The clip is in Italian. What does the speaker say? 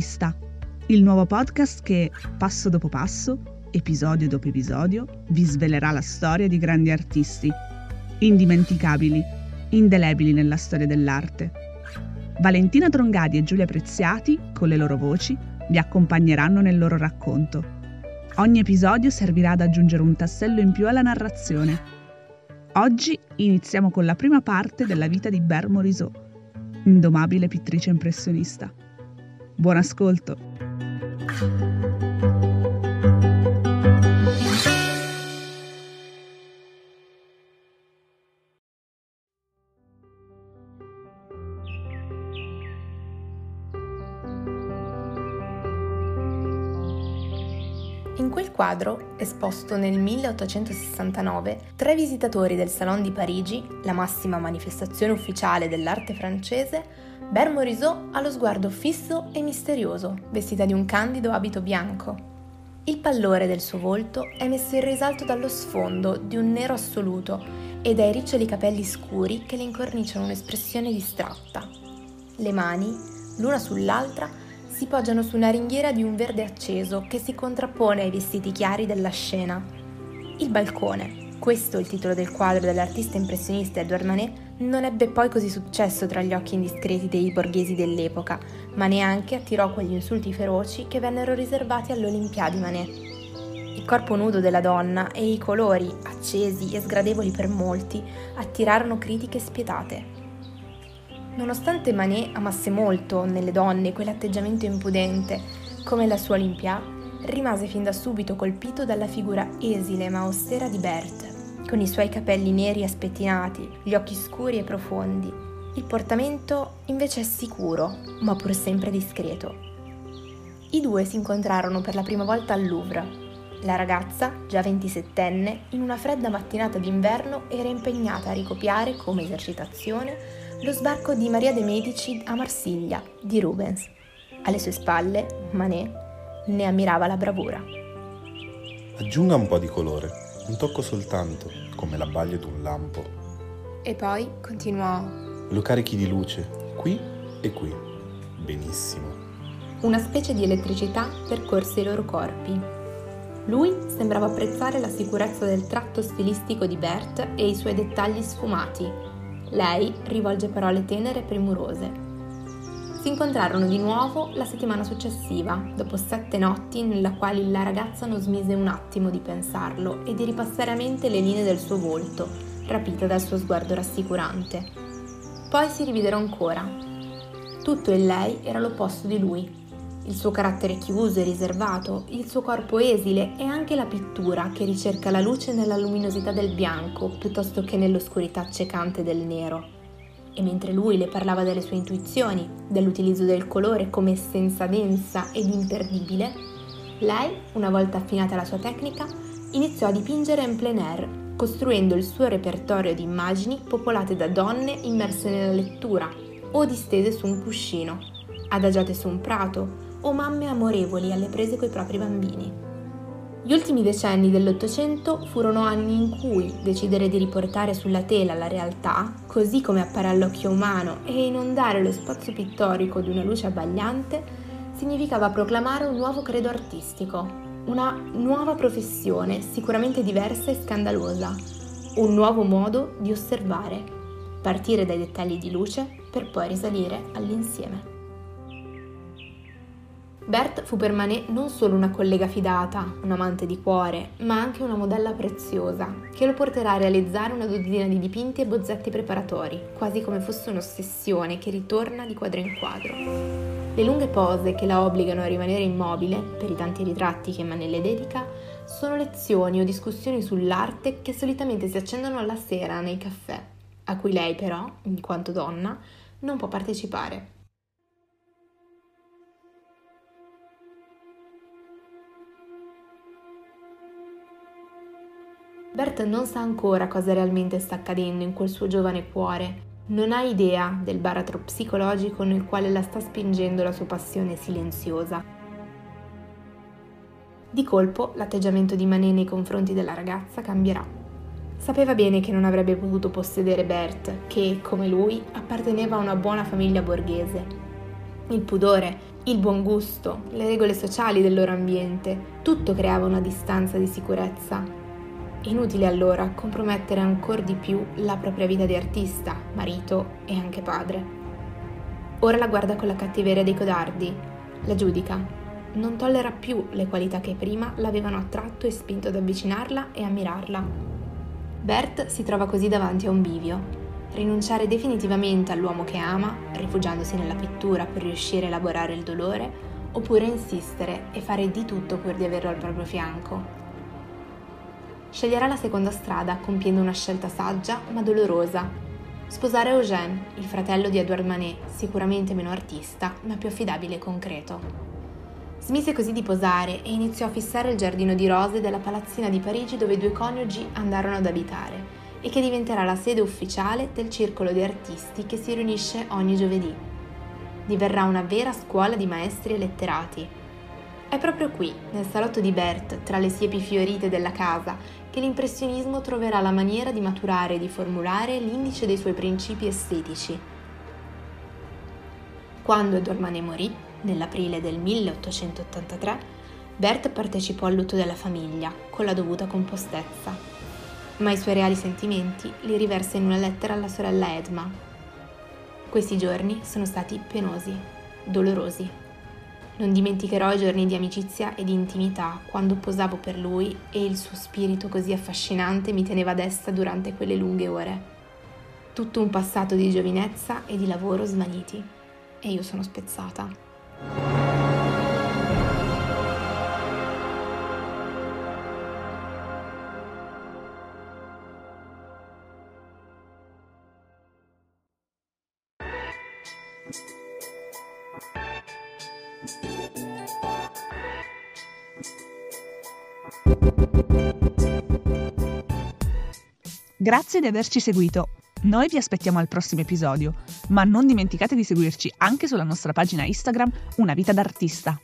Artista, il nuovo podcast che, passo dopo passo, episodio dopo episodio, vi svelerà la storia di grandi artisti, indimenticabili, indelebili nella storia dell'arte. Valentina Trongadi e Giulia Preziati, con le loro voci, vi accompagneranno nel loro racconto. Ogni episodio servirà ad aggiungere un tassello in più alla narrazione. Oggi iniziamo con la prima parte della vita di Ber Morisot, indomabile pittrice impressionista. Buon ascolto! In quel quadro, esposto nel 1869, tre visitatori del Salon di Parigi, la massima manifestazione ufficiale dell'arte francese, Ber Morisot ha lo sguardo fisso e misterioso, vestita di un candido abito bianco. Il pallore del suo volto è messo in risalto dallo sfondo di un nero assoluto e dai riccioli capelli scuri che le incorniciano un'espressione distratta. Le mani, l'una sull'altra, si poggiano su una ringhiera di un verde acceso che si contrappone ai vestiti chiari della scena. Il balcone, questo è il titolo del quadro dell'artista impressionista Edouard Manet, non ebbe poi così successo tra gli occhi indiscreti dei borghesi dell'epoca, ma neanche attirò quegli insulti feroci che vennero riservati all'Olimpiadi Manet. Il corpo nudo della donna e i colori, accesi e sgradevoli per molti, attirarono critiche spietate. Nonostante Manet amasse molto nelle donne quell'atteggiamento impudente, come la sua Olympia, rimase fin da subito colpito dalla figura esile ma austera di Berthe, con i suoi capelli neri e spettinati, gli occhi scuri e profondi. Il portamento invece è sicuro, ma pur sempre discreto. I due si incontrarono per la prima volta al Louvre. La ragazza, già 27enne, in una fredda mattinata d'inverno era impegnata a ricopiare come esercitazione lo sbarco di Maria de' Medici a Marsiglia di Rubens. Alle sue spalle, Manet ne ammirava la bravura. Aggiunga un po' di colore, un tocco soltanto, come la baglia d'un lampo. E poi continuò. Lo carichi di luce, qui e qui. Benissimo. Una specie di elettricità percorse i loro corpi. Lui sembrava apprezzare la sicurezza del tratto stilistico di Bert e i suoi dettagli sfumati, lei rivolge parole tenere e premurose. Si incontrarono di nuovo la settimana successiva, dopo sette notti nella quali la ragazza non smise un attimo di pensarlo e di ripassare a mente le linee del suo volto, rapita dal suo sguardo rassicurante. Poi si rividero ancora. Tutto in lei era l'opposto di lui, il suo carattere chiuso e riservato, il suo corpo esile e anche la pittura che ricerca la luce nella luminosità del bianco piuttosto che nell'oscurità accecante del nero. E mentre lui le parlava delle sue intuizioni, dell'utilizzo del colore come essenza densa ed imperdibile, lei, una volta affinata la sua tecnica, iniziò a dipingere in plein air, costruendo il suo repertorio di immagini popolate da donne immerse nella lettura o distese su un cuscino, adagiate su un prato o mamme amorevoli alle prese coi propri bambini. Gli ultimi decenni dell'Ottocento furono anni in cui decidere di riportare sulla tela la realtà, così come appare all'occhio umano, e inondare lo spazio pittorico di una luce abbagliante, significava proclamare un nuovo credo artistico, una nuova professione sicuramente diversa e scandalosa, un nuovo modo di osservare, partire dai dettagli di luce per poi risalire all'insieme. Bert fu per Manet non solo una collega fidata, un amante di cuore, ma anche una modella preziosa, che lo porterà a realizzare una dozzina di dipinti e bozzetti preparatori, quasi come fosse un'ossessione che ritorna di quadro in quadro. Le lunghe pose che la obbligano a rimanere immobile, per i tanti ritratti che Manet le dedica, sono lezioni o discussioni sull'arte che solitamente si accendono alla sera nei caffè, a cui lei però, in quanto donna, non può partecipare. Bert non sa ancora cosa realmente sta accadendo in quel suo giovane cuore, non ha idea del baratro psicologico nel quale la sta spingendo la sua passione silenziosa. Di colpo l'atteggiamento di Manet nei confronti della ragazza cambierà. Sapeva bene che non avrebbe potuto possedere Bert, che, come lui, apparteneva a una buona famiglia borghese. Il pudore, Il buon gusto, le regole sociali del loro ambiente, tutto creava una distanza di sicurezza. Inutile allora compromettere ancora di più la propria vita di artista, marito e anche padre. Ora la guarda con la cattiveria dei codardi, la giudica, non tollera più le qualità che prima l'avevano attratto e spinto ad avvicinarla e ammirarla. Bert si trova così davanti a un bivio, rinunciare definitivamente all'uomo che ama, rifugiandosi nella pittura per riuscire a elaborare il dolore, oppure insistere e fare di tutto pur di averlo al proprio fianco. Sceglierà la seconda strada compiendo una scelta saggia ma dolorosa. Sposare Eugène, il fratello di Edouard Manet, sicuramente meno artista, ma più affidabile e concreto. Smise così di posare e iniziò a fissare il giardino di rose della palazzina di Parigi dove i due coniugi andarono ad abitare e che diventerà la sede ufficiale del circolo di artisti che si riunisce ogni giovedì. Diverrà una vera scuola di maestri e letterati. È proprio qui, nel salotto di Bert, tra le siepi fiorite della casa, che l'impressionismo troverà la maniera di maturare e di formulare l'indice dei suoi principi estetici. Quando Edouard Manet morì, nell'aprile del 1883, Bert partecipò al lutto della famiglia con la dovuta compostezza ma i suoi reali sentimenti li riversa in una lettera alla sorella Edma. Questi giorni sono stati penosi, dolorosi. Non dimenticherò i giorni di amicizia e di intimità quando posavo per lui e il suo spirito così affascinante mi teneva a durante quelle lunghe ore. Tutto un passato di giovinezza e di lavoro svaniti. E io sono spezzata. Grazie di averci seguito. Noi vi aspettiamo al prossimo episodio, ma non dimenticate di seguirci anche sulla nostra pagina Instagram Una vita d'artista.